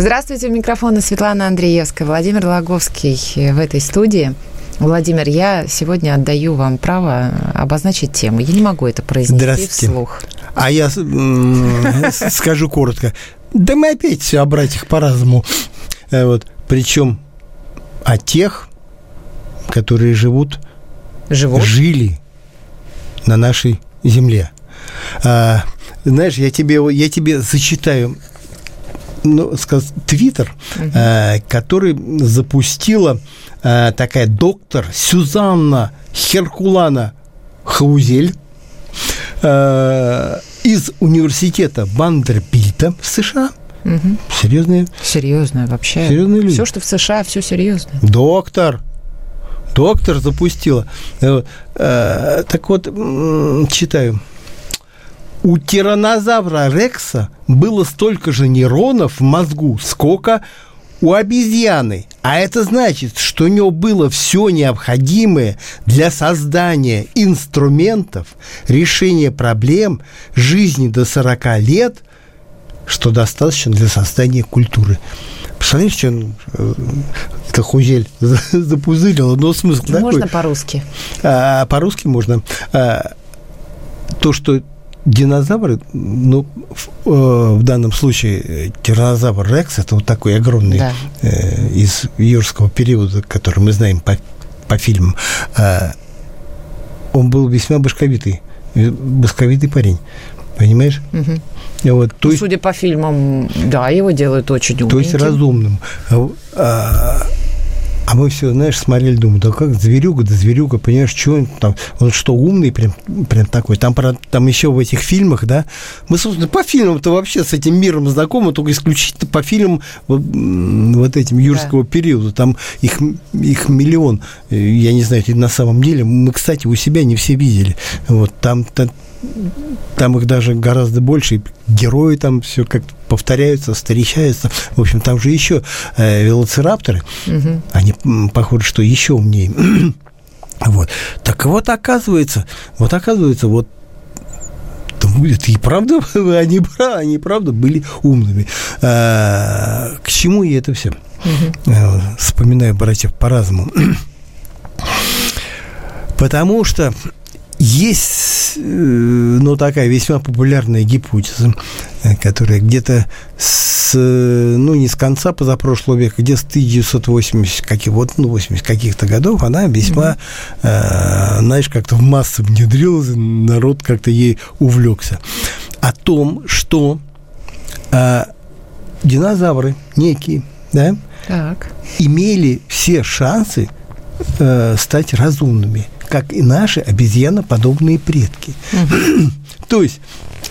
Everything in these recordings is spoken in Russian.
Здравствуйте, у микрофона Светлана Андреевская, Владимир Логовский в этой студии. Владимир, я сегодня отдаю вам право обозначить тему. Я не могу это произнести вслух. А я скажу коротко. Да мы опять о братьях по-разному. Э, вот. Причем о тех, которые живут, живут? жили на нашей земле. А, знаешь, я тебе, я тебе зачитаю ну, сказ, твиттер, угу. э, который запустила э, такая доктор Сюзанна Херкулана Хаузель э, из университета Вандербильта в США. Угу. Серьезные. Серьезные вообще. Серьезные люди. Все, что в США, все серьезно. Доктор. Доктор запустила. Э, э, так вот, читаю. У тиранозавра Рекса было столько же нейронов в мозгу, сколько у обезьяны. А это значит, что у него было все необходимое для создания инструментов, решения проблем жизни до 40 лет, что достаточно для создания культуры. Представляешь, что э, это Хузель запузырила, но смысл Можно по-русски? А, по-русски можно. А, то, что динозавры, ну, в, э, в данном случае э, тиранозавр Рекс, это вот такой огромный да. э, из юрского периода, который мы знаем по, по фильмам, э, он был весьма башковитый, э, башковитый парень. Понимаешь? Угу. Вот, то ну, есть, судя по фильмам, да, его делают очень умным. То есть разумным. А, а а мы все, знаешь, смотрели, думаю, да как зверюга, да зверюга, понимаешь, что он там, он что, умный прям, прям такой. Там, там еще в этих фильмах, да, мы, собственно, по фильмам-то вообще с этим миром знакомы, только исключительно по фильмам вот, вот этим юрского да. периода. Там их, их миллион. Я не знаю, на самом деле. Мы, кстати, у себя не все видели. Вот там, там там их даже гораздо больше, герои там все как повторяются, встречаются. В общем, там же еще э, велоцирапторы, угу. они, похоже, что еще умнее. вот. Так вот, оказывается, вот оказывается, вот это и правда, они, они правда были умными. А, к чему и это все? Угу. Вспоминаю братьев по-разному. Потому что есть, э, ну, такая весьма популярная гипотеза, э, которая где-то с, ну, не с конца позапрошлого века, где с 1980, каких, вот, ну, 80 каких-то годов, она весьма, mm-hmm. э, знаешь, как-то в массы внедрилась, народ как-то ей увлекся. О том, что э, динозавры некие, да, так. имели все шансы э, стать разумными – как и наши обезьяноподобные предки. Угу. То есть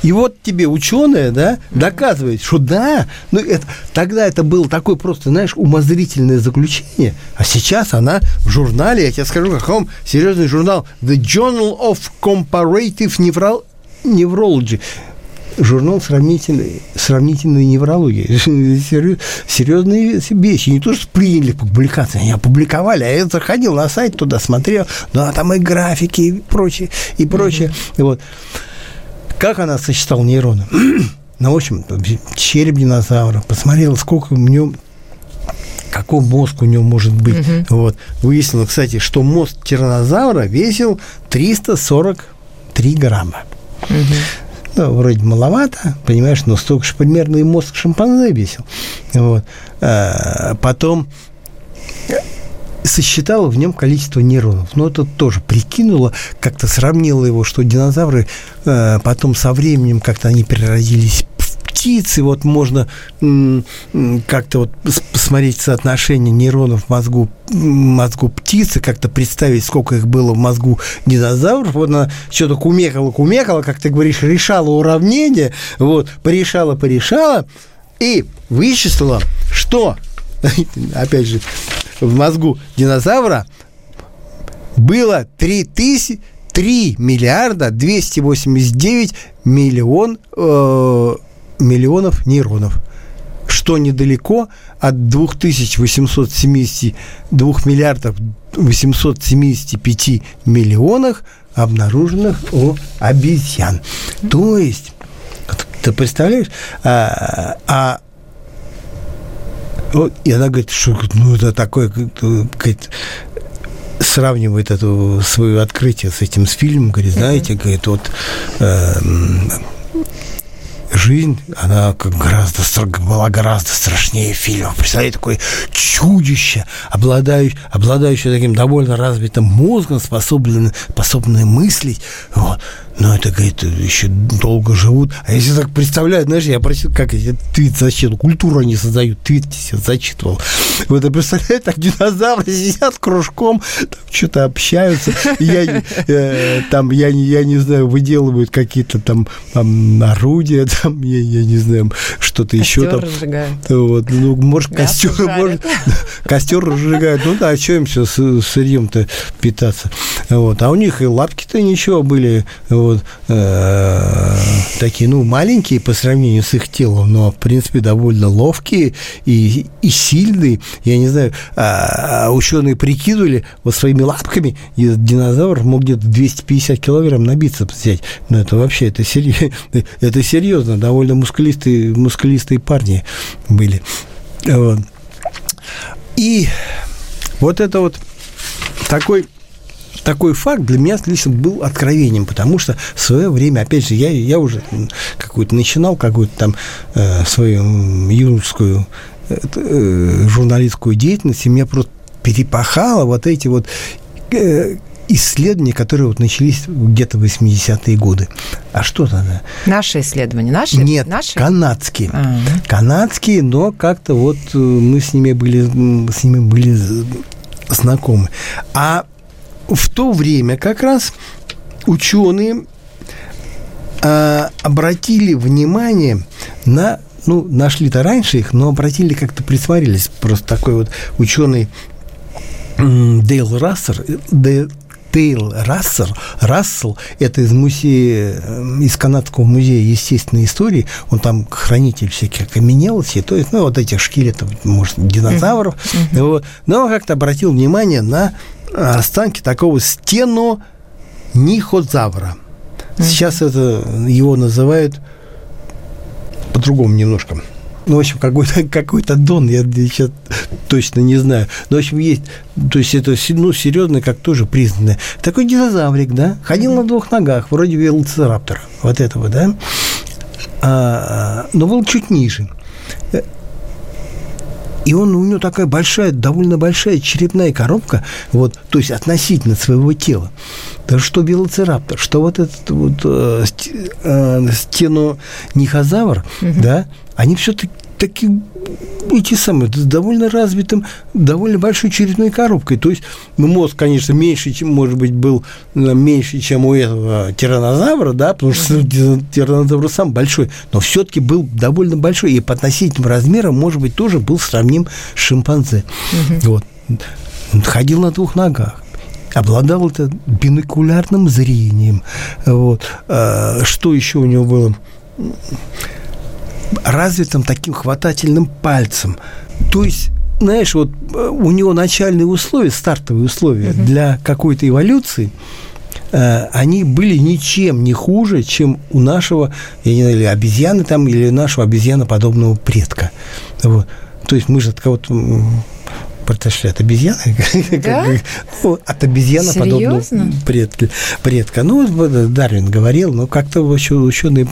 и вот тебе ученые, да, доказывают, что да, ну это, тогда это было такое просто, знаешь, умозрительное заключение, а сейчас она в журнале, я тебе скажу, каком серьезный журнал, The Journal of Comparative Neurology, журнал сравнительной, сравнительной неврологии. Серьезные вещи. Не то, что приняли публикации, они опубликовали, а я заходил на сайт туда, смотрел, ну, а там и графики, и прочее, и прочее. Mm-hmm. Вот. Как она сочетала нейроны? ну, в общем, череп динозавра, посмотрела, сколько у него какой мозг у него может быть. Угу. Вот. Выяснила, кстати, что мозг тиранозавра весил 343 грамма. Угу ну, вроде маловато, понимаешь, но столько же примерно и мозг шимпанзе весил. Вот. А, потом сосчитала в нем количество нейронов. Но это тоже прикинула, как-то сравнила его, что динозавры э, потом со временем как-то они переродились птицы, вот можно как-то вот посмотреть соотношение нейронов в мозгу, мозгу птицы, как-то представить, сколько их было в мозгу динозавров. Вот она что-то кумекала, кумекала, как ты говоришь, решала уравнение, вот, порешала, порешала, и вычислила, что, опять же, в мозгу динозавра было 3 тысячи 3 миллиарда 289 миллион, э, миллионов нейронов что недалеко от 2872 миллиардов 875 миллионов обнаруженных у обезьян. То есть, ты представляешь, а, а вот, и она говорит, что ну, это такое, говорит, сравнивает это свое открытие с этим с фильмом, говорит, знаете, говорит, вот э, жизнь, она как гораздо, была гораздо страшнее фильма. Представляете, такое чудище, обладающее, обладающее таким довольно развитым мозгом, способное, способное мыслить. Вот. Но это, говорит, еще долго живут. А если так представляю, знаешь, я просил, как эти твит зачитывал, культуру они создают, твит себе зачитывал. Вот я представляю, так динозавры сидят кружком, там что-то общаются, я, э, там, я, я не знаю, выделывают какие-то там, там орудия, там, я, я не знаю, что-то еще там. Разжигают. Вот, ну, может, костер, может, костер разжигают. Ну да, а что им все с, сырьем-то питаться? Вот. А у них и лапки-то ничего были, вот, э, такие, ну, маленькие по сравнению с их телом, но, в принципе, довольно ловкие и, и сильные. Я не знаю, а, а ученые прикидывали вот своими лапками, и динозавр мог где-то 250 килограмм на бицепс взять. Но это вообще, это, серьезно, это серьезно, довольно мускулистые, мускулистые парни были. Вот. И вот это вот такой такой факт для меня лично был откровением, потому что в свое время, опять же, я, я уже какую-то начинал какую-то там э, свою юношескую э, э, журналистскую деятельность, и меня просто перепахало вот эти вот э, исследования, которые вот начались где-то в 80-е годы. А что тогда? Наши исследования? Наши? Нет, наши? канадские. А-а-а. Канадские, но как-то вот э, мы с ними были, с ними были знакомы. А в то время как раз ученые а, обратили внимание на, ну, нашли-то раньше их, но обратили, как-то присмотрелись. Просто такой вот ученый Дейл Рассер, Дейл, Дейл Рассер, Рассел, это из музея, из Канадского музея естественной истории, он там хранитель всяких окаменелостей, то есть, ну, вот этих шкелетов, может, динозавров, mm-hmm. вот. но он как-то обратил внимание на останки такого стену Ниходзавра. Сейчас это его называют по-другому немножко. Ну, в общем, какой-то какой дон, я сейчас точно не знаю. Но, в общем, есть, то есть это, ну, серьезно, как тоже признанное. Такой динозаврик, да, ходил на двух ногах, вроде велоцираптора, вот этого, да, а, но был чуть ниже. И он, у него такая большая, довольно большая черепная коробка, вот, то есть относительно своего тела. Да что велоцираптор, что вот этот вот э, э, стену Нихозавр, угу. да, они все-таки такие эти самые, с довольно развитым, довольно большой черепной коробкой. То есть ну, мозг, конечно, меньше, чем, может быть, был э, меньше, чем у этого тиранозавра, да, потому что тиранозавр сам большой, но все-таки был довольно большой, и по относительным размерам, может быть, тоже был сравним с шимпанзе. Угу. Вот. Ходил на двух ногах обладал это бинокулярным зрением. Вот. А, что еще у него было? Развитым таким хватательным пальцем. То есть знаешь, вот э, у него начальные условия, стартовые условия угу. для какой-то эволюции, э, они были ничем не хуже, чем у нашего, я не знаю, или обезьяны там, или нашего обезьяноподобного предка. Вот. То есть мы же от кого-то произошли от обезьяны. Да? ну, от обезьяна подобного предка, предка. Ну, Дарвин говорил, но как-то ученые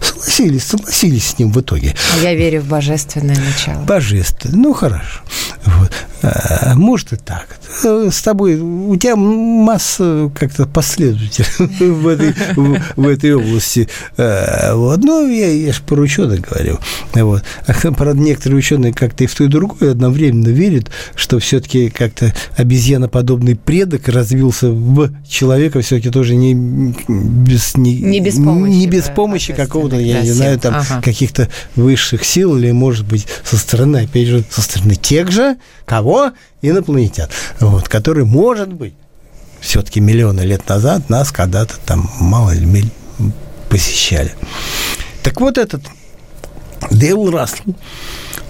согласились, согласились с ним в итоге. А я верю в божественное начало. Божественное, ну, хорошо. Вот. А, может и так. С тобой, у тебя масса как-то последователей в этой, в, в этой области. А, вот. Ну, я, я же про ученых говорю. Вот. А, правда, некоторые ученые как-то и в то, и другое одновременно верят, что все-таки как-то обезьяноподобный предок развился в человека все-таки тоже не без, не, не без помощи, не без помощи да, какого-то, я не знаю, там ага. каких-то высших сил, или, может быть, со стороны, опять же, со стороны тех же, кого? Инопланетян. Вот, которые, может быть, все-таки миллионы лет назад нас когда-то там мало ли посещали. Так вот этот Дэйл Рассел,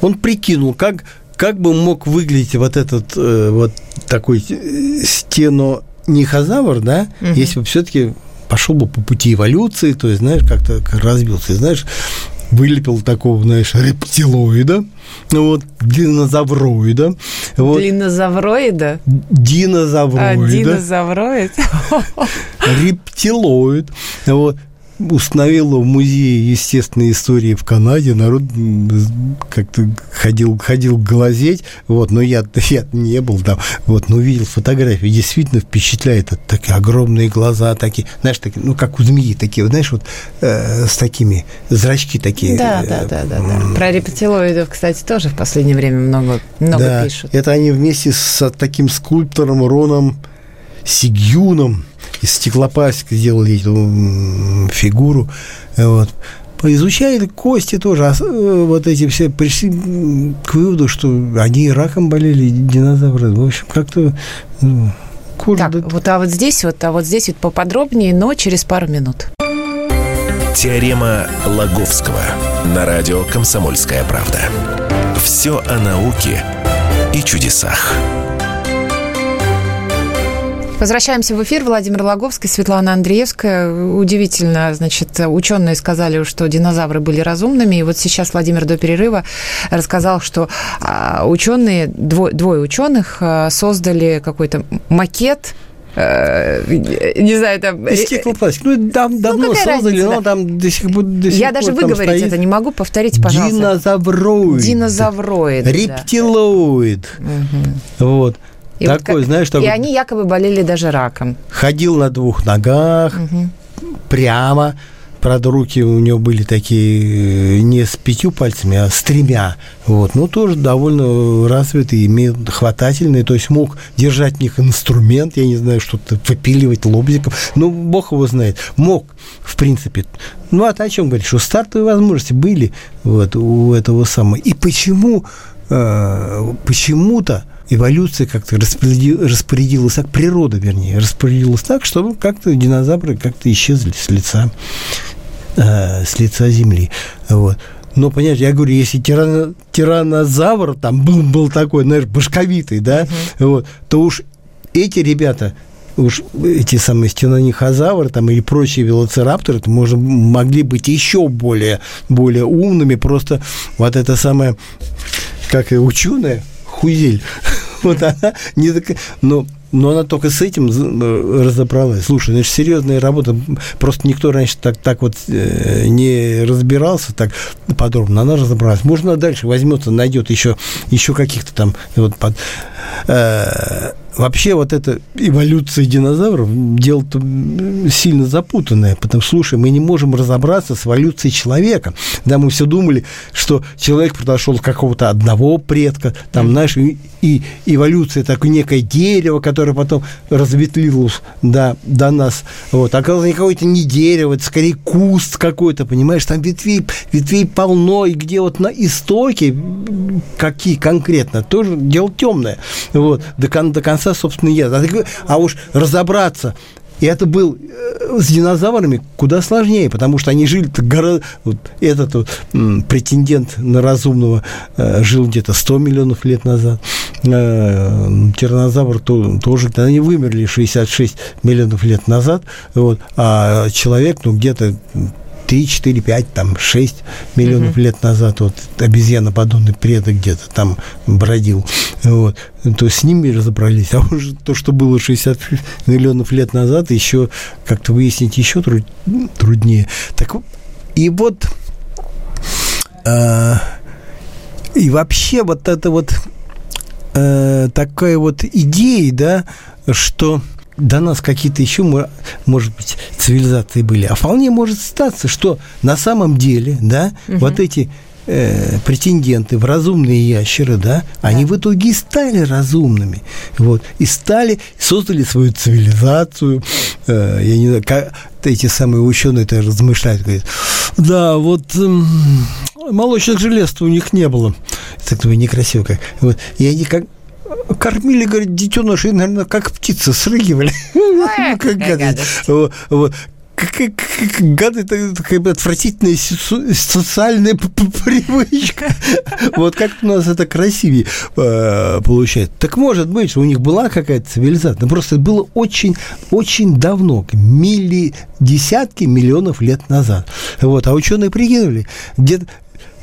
он прикинул, как, как бы мог выглядеть вот этот э, вот такой э, стенонихозавр, да, угу. если бы все-таки пошел бы по пути эволюции, то есть, знаешь, как-то как разбился, и, знаешь, вылепил такого, знаешь, рептилоида, вот, динозавроида. Вот. Длиннозавроида? Динозавроида. А, динозавроид? Рептилоид. Вот установила в Музее естественной истории в Канаде. Народ как-то ходил, ходил глазеть, вот, но я, я не был там, вот, но увидел фотографии, действительно впечатляет, это такие огромные глаза, такие, знаешь, такие, ну, как у змеи, такие, знаешь, вот, э, с такими, зрачки такие. Да, да, да, да, да. Про рептилоидов, кстати, тоже в последнее время много, много да, пишут. это они вместе с таким скульптором Роном Сигюном, из стеклопластика сделали эту фигуру. Вот. Поизучали кости тоже, а э, вот эти все пришли к выводу, что они раком болели, динозавры. В общем, как-то ну, так, да... вот, а вот здесь вот, а вот здесь вот поподробнее, но через пару минут. Теорема Лаговского на радио «Комсомольская правда». Все о науке и чудесах. Возвращаемся в эфир. Владимир Логовский, Светлана Андреевская. Удивительно, значит, ученые сказали, что динозавры были разумными. И вот сейчас Владимир до перерыва рассказал, что а, ученые, двое, двое ученых а, создали какой-то макет э, не знаю, там... Из стеклопластик. Ну, там давно ну, создали, разница, но там до сих, до сих Я даже выговорить стоит... это не могу, повторите, пожалуйста. Динозавроид. Динозавроид. Рептилоид. Да. Вот. И Такой, вот, знаешь, такой... И они якобы болели даже раком. Ходил на двух ногах, угу. прямо. Правда, руки у него были такие э, не с пятью пальцами, а с тремя. Вот. Ну, тоже довольно развитый, имеет хватательный, то есть мог держать в них инструмент, я не знаю, что-то выпиливать лобзиком. Ну, бог его знает. Мог, в принципе. Ну, а ты о чем говоришь? Что стартовые возможности были вот, у этого самого. И почему, э, почему-то эволюция как-то распорядилась, так природа, вернее, распорядилась так, чтобы как-то динозавры как-то исчезли с лица, э, с лица Земли. Вот. Но, понимаете, я говорю, если тиран, тиранозавр там был, был такой, знаешь, башковитый, да, uh-huh. вот, то уж эти ребята, уж эти самые стенонихозавры там и прочие велоцирапторы, то, может, могли быть еще более, более умными, просто вот это самое, как и ученые, хузель. Вот она не такая... Но но она только с этим э, разобралась. Слушай, значит, серьезная работа. Просто никто раньше так, так вот э, не разбирался так подробно. Она разобралась. Можно дальше возьмется, найдет еще, еще каких-то там вот под, э, вообще вот эта эволюция динозавров дело сильно запутанное, потому что, слушай, мы не можем разобраться с эволюцией человека. Да, мы все думали, что человек произошел от какого-то одного предка, там, знаешь, и, и эволюция такое некое дерево, которое потом разветвилось до, до нас. Вот. Оказалось, никакое это не дерево, это скорее куст какой-то, понимаешь, там ветвей, ветвей полно, и где вот на истоке, какие конкретно, тоже дело темное. Вот. До, до конца конца, собственно, я. А уж разобраться, и это был э, с динозаврами куда сложнее, потому что они жили гораздо... Вот этот вот, претендент на разумного э, жил где-то 100 миллионов лет назад. Э, тиранозавр то, тоже... Они вымерли 66 миллионов лет назад. Вот, а человек, ну, где-то 3, 4, 5, там 6 миллионов угу. лет назад вот обезьяноподобный предок где-то там бродил. Вот. То с ними разобрались. А уже то, что было 60 миллионов лет назад, еще как-то выяснить еще труд, труднее. Так и вот э, и вообще вот это вот э, такая вот идея, да, что до нас какие-то еще, может быть, цивилизации были. А вполне может статься, что на самом деле, да, угу. вот эти э, претенденты в разумные ящеры, да, да, они в итоге стали разумными, вот, и стали, создали свою цивилизацию, э, я не знаю, как, эти самые ученые-то размышляют, говорят, да, вот э, молочных желез у них не было. Так думаю, некрасиво как. Вот, и они как кормили, говорит, детенышей, наверное, как птицы срыгивали. Как гадость. Вот гады, такая отвратительная социальная привычка. Вот как у нас это красивее э, получается. Так может быть, что у них была какая-то цивилизация, но просто было очень, очень давно, милли, десятки миллионов лет назад. Вот, а ученые прикинули, где-то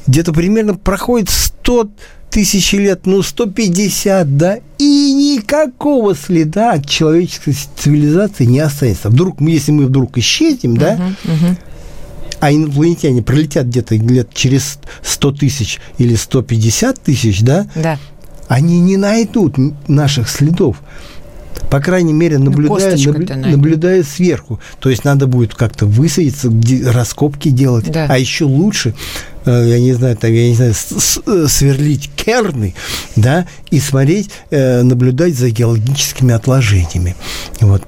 где-то примерно проходит 100 тысячи лет, ну, 150, да, и никакого следа от человеческой цивилизации не останется. Вдруг, если мы вдруг исчезнем, да, uh-huh, uh-huh. а инопланетяне пролетят где-то лет через 100 тысяч или 150 тысяч, да, да, они не найдут наших следов по крайней мере, ну, наблюдая, наблю, наблюдая сверху. То есть надо будет как-то высадиться, раскопки делать. Да. А еще лучше Э, я не знаю, там, я не знаю, сверлить керны, да, и смотреть, э, наблюдать за геологическими отложениями. Вот.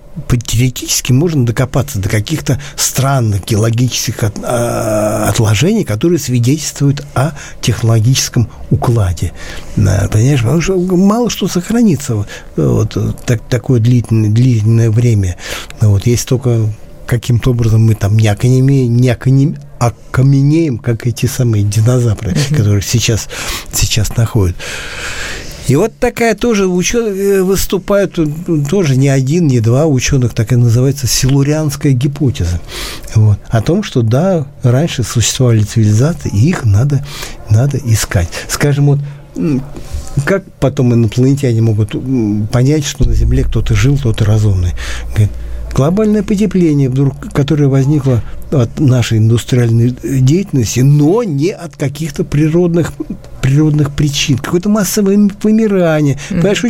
Теоретически можно докопаться до каких-то странных геологических от, а, отложений, которые свидетельствуют о технологическом укладе. Понимаешь, потому что мало что сохранится вот, так, такое длительное, длительное время. Вот, есть только каким-то образом мы там не, оконеме, не оконем, окаменеем, как эти самые динозавры, которые сейчас, сейчас находят. И вот такая тоже ученые э, выступают тоже не один, не два ученых, так и называется силурианская гипотеза. Вот, о том, что да, раньше существовали цивилизации, и их надо, надо искать. Скажем, вот как потом инопланетяне могут понять, что на Земле кто-то жил, кто-то разумный? Говорит, глобальное потепление, вдруг, которое возникло от нашей индустриальной деятельности, но не от каких-то природных, природных причин. Какое-то массовое вымирание. Mm-hmm. Понимаешь,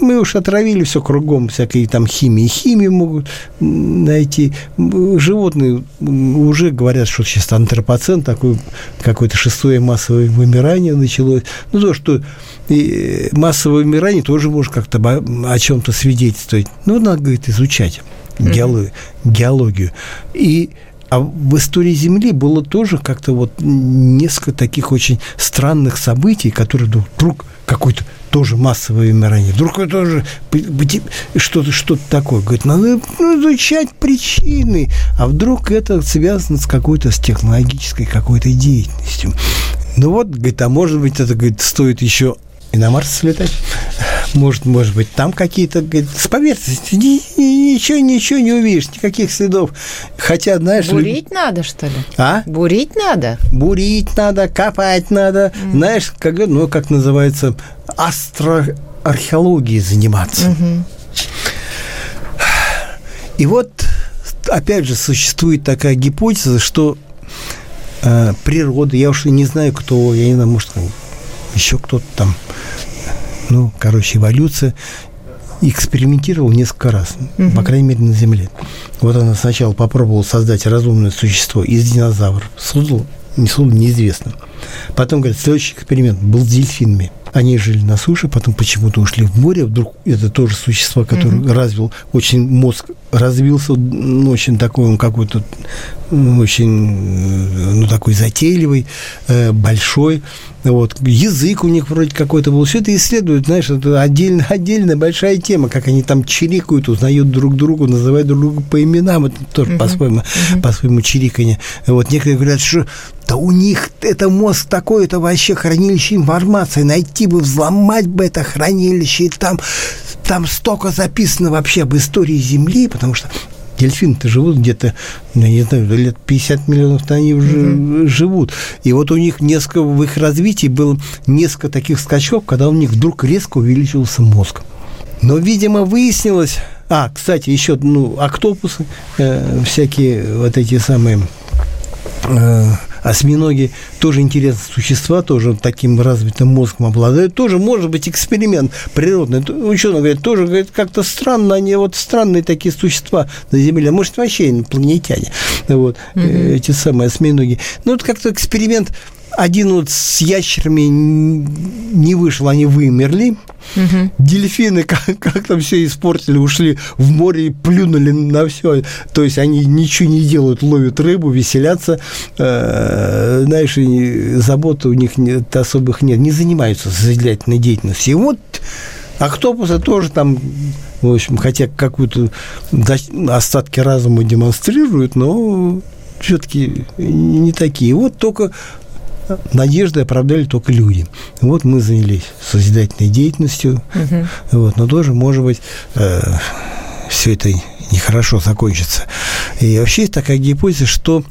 мы уж отравили все кругом всякой там химии. Химии могут найти. Животные уже говорят, что сейчас антропоцен, такой какое-то шестое массовое вымирание началось. Ну, то, что и массовое вымирание тоже может как-то о чем-то свидетельствовать. Ну, надо, говорит, изучать геологию. геологию. И а в истории Земли было тоже как-то вот несколько таких очень странных событий, которые вдруг какой-то тоже массовое вымирание. Вдруг это тоже что-то что такое. Говорит, надо ну, изучать причины. А вдруг это связано с какой-то, с технологической какой-то деятельностью. Ну вот, говорит, а может быть, это, говорит, стоит еще и на Марс слетать. Может, может быть, там какие-то, с поверхности ничего, ничего не увидишь, никаких следов. Хотя, знаешь... Бурить люб... надо, что ли? А? Бурить надо? Бурить надо, копать надо. Mm. Знаешь, как, ну, как называется, астроархеологией заниматься. Mm-hmm. И вот, опять же, существует такая гипотеза, что э, природа, я уж не знаю, кто, я не знаю, может, еще кто-то там, ну, короче, эволюция экспериментировал несколько раз, угу. по крайней мере, на Земле. Вот она сначала попробовала создать разумное существо из динозавров. Создал, не создал, неизвестно. Потом, говорит, следующий эксперимент был с дельфинами. Они жили на суше, потом почему-то ушли в море. Вдруг это тоже существо, которое mm развил очень мозг, развился, ну, очень такой он какой-то, ну, очень, ну, такой затейливый, э, большой. Вот. Язык у них вроде какой-то был. Все это исследуют, знаешь, это отдельно, отдельная большая тема, как они там чирикают, узнают друг друга, называют друг друга по именам. Это тоже uh-huh. по-своему, uh-huh. по-своему чириканье. Вот. Некоторые говорят, что да у них это мозг такой, это вообще хранилище информации. Найти бы, взломать бы это хранилище, и там, там столько записано вообще об истории Земли, потому что дельфины-то живут где-то, ну, не знаю, лет 50 миллионов они уже mm-hmm. живут. И вот у них несколько, в их развитии было несколько таких скачков, когда у них вдруг резко увеличился мозг. Но, видимо, выяснилось... А, кстати, еще, ну, октопусы, э, всякие вот эти самые... Э, осьминоги тоже интересные существа, тоже таким развитым мозгом обладают. Тоже может быть эксперимент природный. Ученые говорят, тоже говорят, как-то странно, они вот странные такие существа на Земле. Может, вообще инопланетяне. Вот, mm-hmm. эти самые осьминоги. Ну, вот как-то эксперимент один вот с ящерами не вышел, они вымерли. Угу. Дельфины как, как там все испортили, ушли в море и плюнули на все. То есть они ничего не делают, ловят рыбу, веселятся. Э, знаешь, заботы у них нет, особых нет, не занимаются созидательной деятельностью. И вот октопусы тоже там, в общем, хотя какую-то остатки разума демонстрируют, но все-таки не такие. Вот только надежды оправдали только люди. Вот мы занялись созидательной деятельностью, угу. вот, но тоже, может быть, э, все это нехорошо закончится. И вообще есть такая гипотеза, что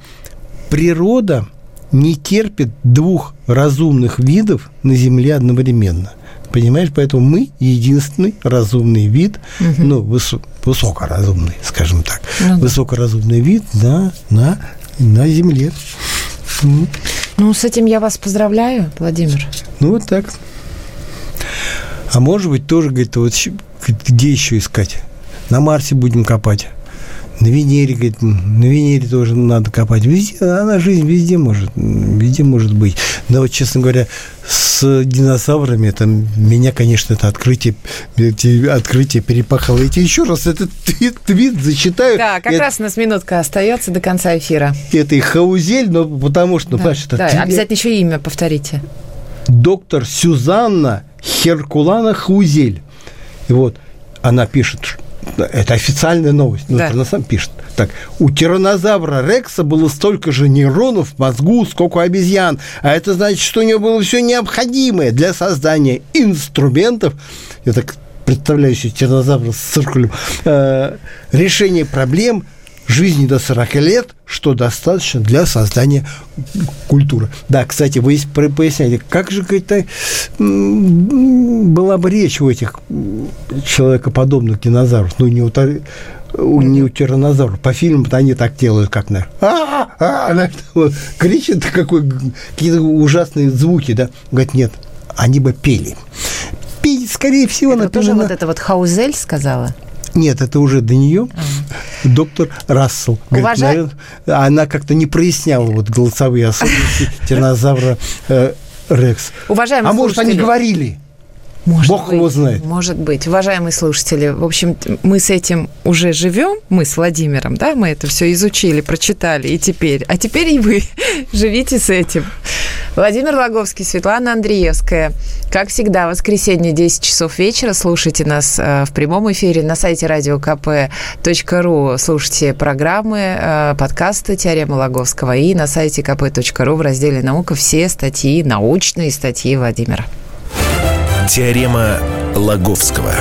природа не терпит двух разумных видов на Земле одновременно. Понимаешь, поэтому мы единственный разумный вид, угу. ну, высо- высокоразумный, скажем так, ну, да. высокоразумный вид на, на, на Земле. Ну, с этим я вас поздравляю, Владимир. Ну, вот так. А может быть, тоже, говорит, вот где еще искать? На Марсе будем копать. На Венере, говорит, на Венере тоже надо копать. Везде, она жизнь везде может, везде может быть. Но вот, честно говоря, с динозаврами, это меня, конечно, это открытие, открытие перепахало. Я еще раз этот твит, твит зачитаю. Да, как это, раз у нас минутка остается до конца эфира. Это и Хаузель, но потому что, да, понимаешь, это... Да, обязательно еще имя повторите. Доктор Сюзанна Херкулана Хаузель. И вот она пишет, это официальная новость. Ну, да. сам пишет. Так, у тиранозавра Рекса было столько же нейронов в мозгу, сколько у обезьян. А это значит, что у него было все необходимое для создания инструментов. Я так представляю себе тиранозавра с циркулем. Э, решение проблем – жизни до 40 лет, что достаточно для создания культуры. Да, кстати, вы поясняете, как же это была бы речь у этих человекоподобных динозавров, ну, не у, не у тиранозавров. По фильмам-то они так делают, как, на а, а, а, вот, кричат какой, какие-то ужасные звуки, да? Говорит, нет, они бы пели. Петь, скорее всего, это напоминает... тоже вот это вот Хаузель сказала? Нет, это уже до нее. А. Доктор Рассел. Говорит, наверное, она как-то не проясняла вот голосовые особенности тиранозавра э, Рекс. Уважаемые а может, они говорили? Может Бог быть, его знает. Может быть. Уважаемые слушатели, в общем, мы с этим уже живем, мы с Владимиром, да, мы это все изучили, прочитали, и теперь, а теперь и вы живите с этим. Владимир Логовский, Светлана Андреевская. Как всегда, воскресенье, 10 часов вечера. Слушайте нас э, в прямом эфире на сайте radiokp.ru. Слушайте программы, э, подкасты Теорема Логовского и на сайте kp.ru в разделе «Наука» все статьи, научные статьи Владимира. Теорема Лаговского.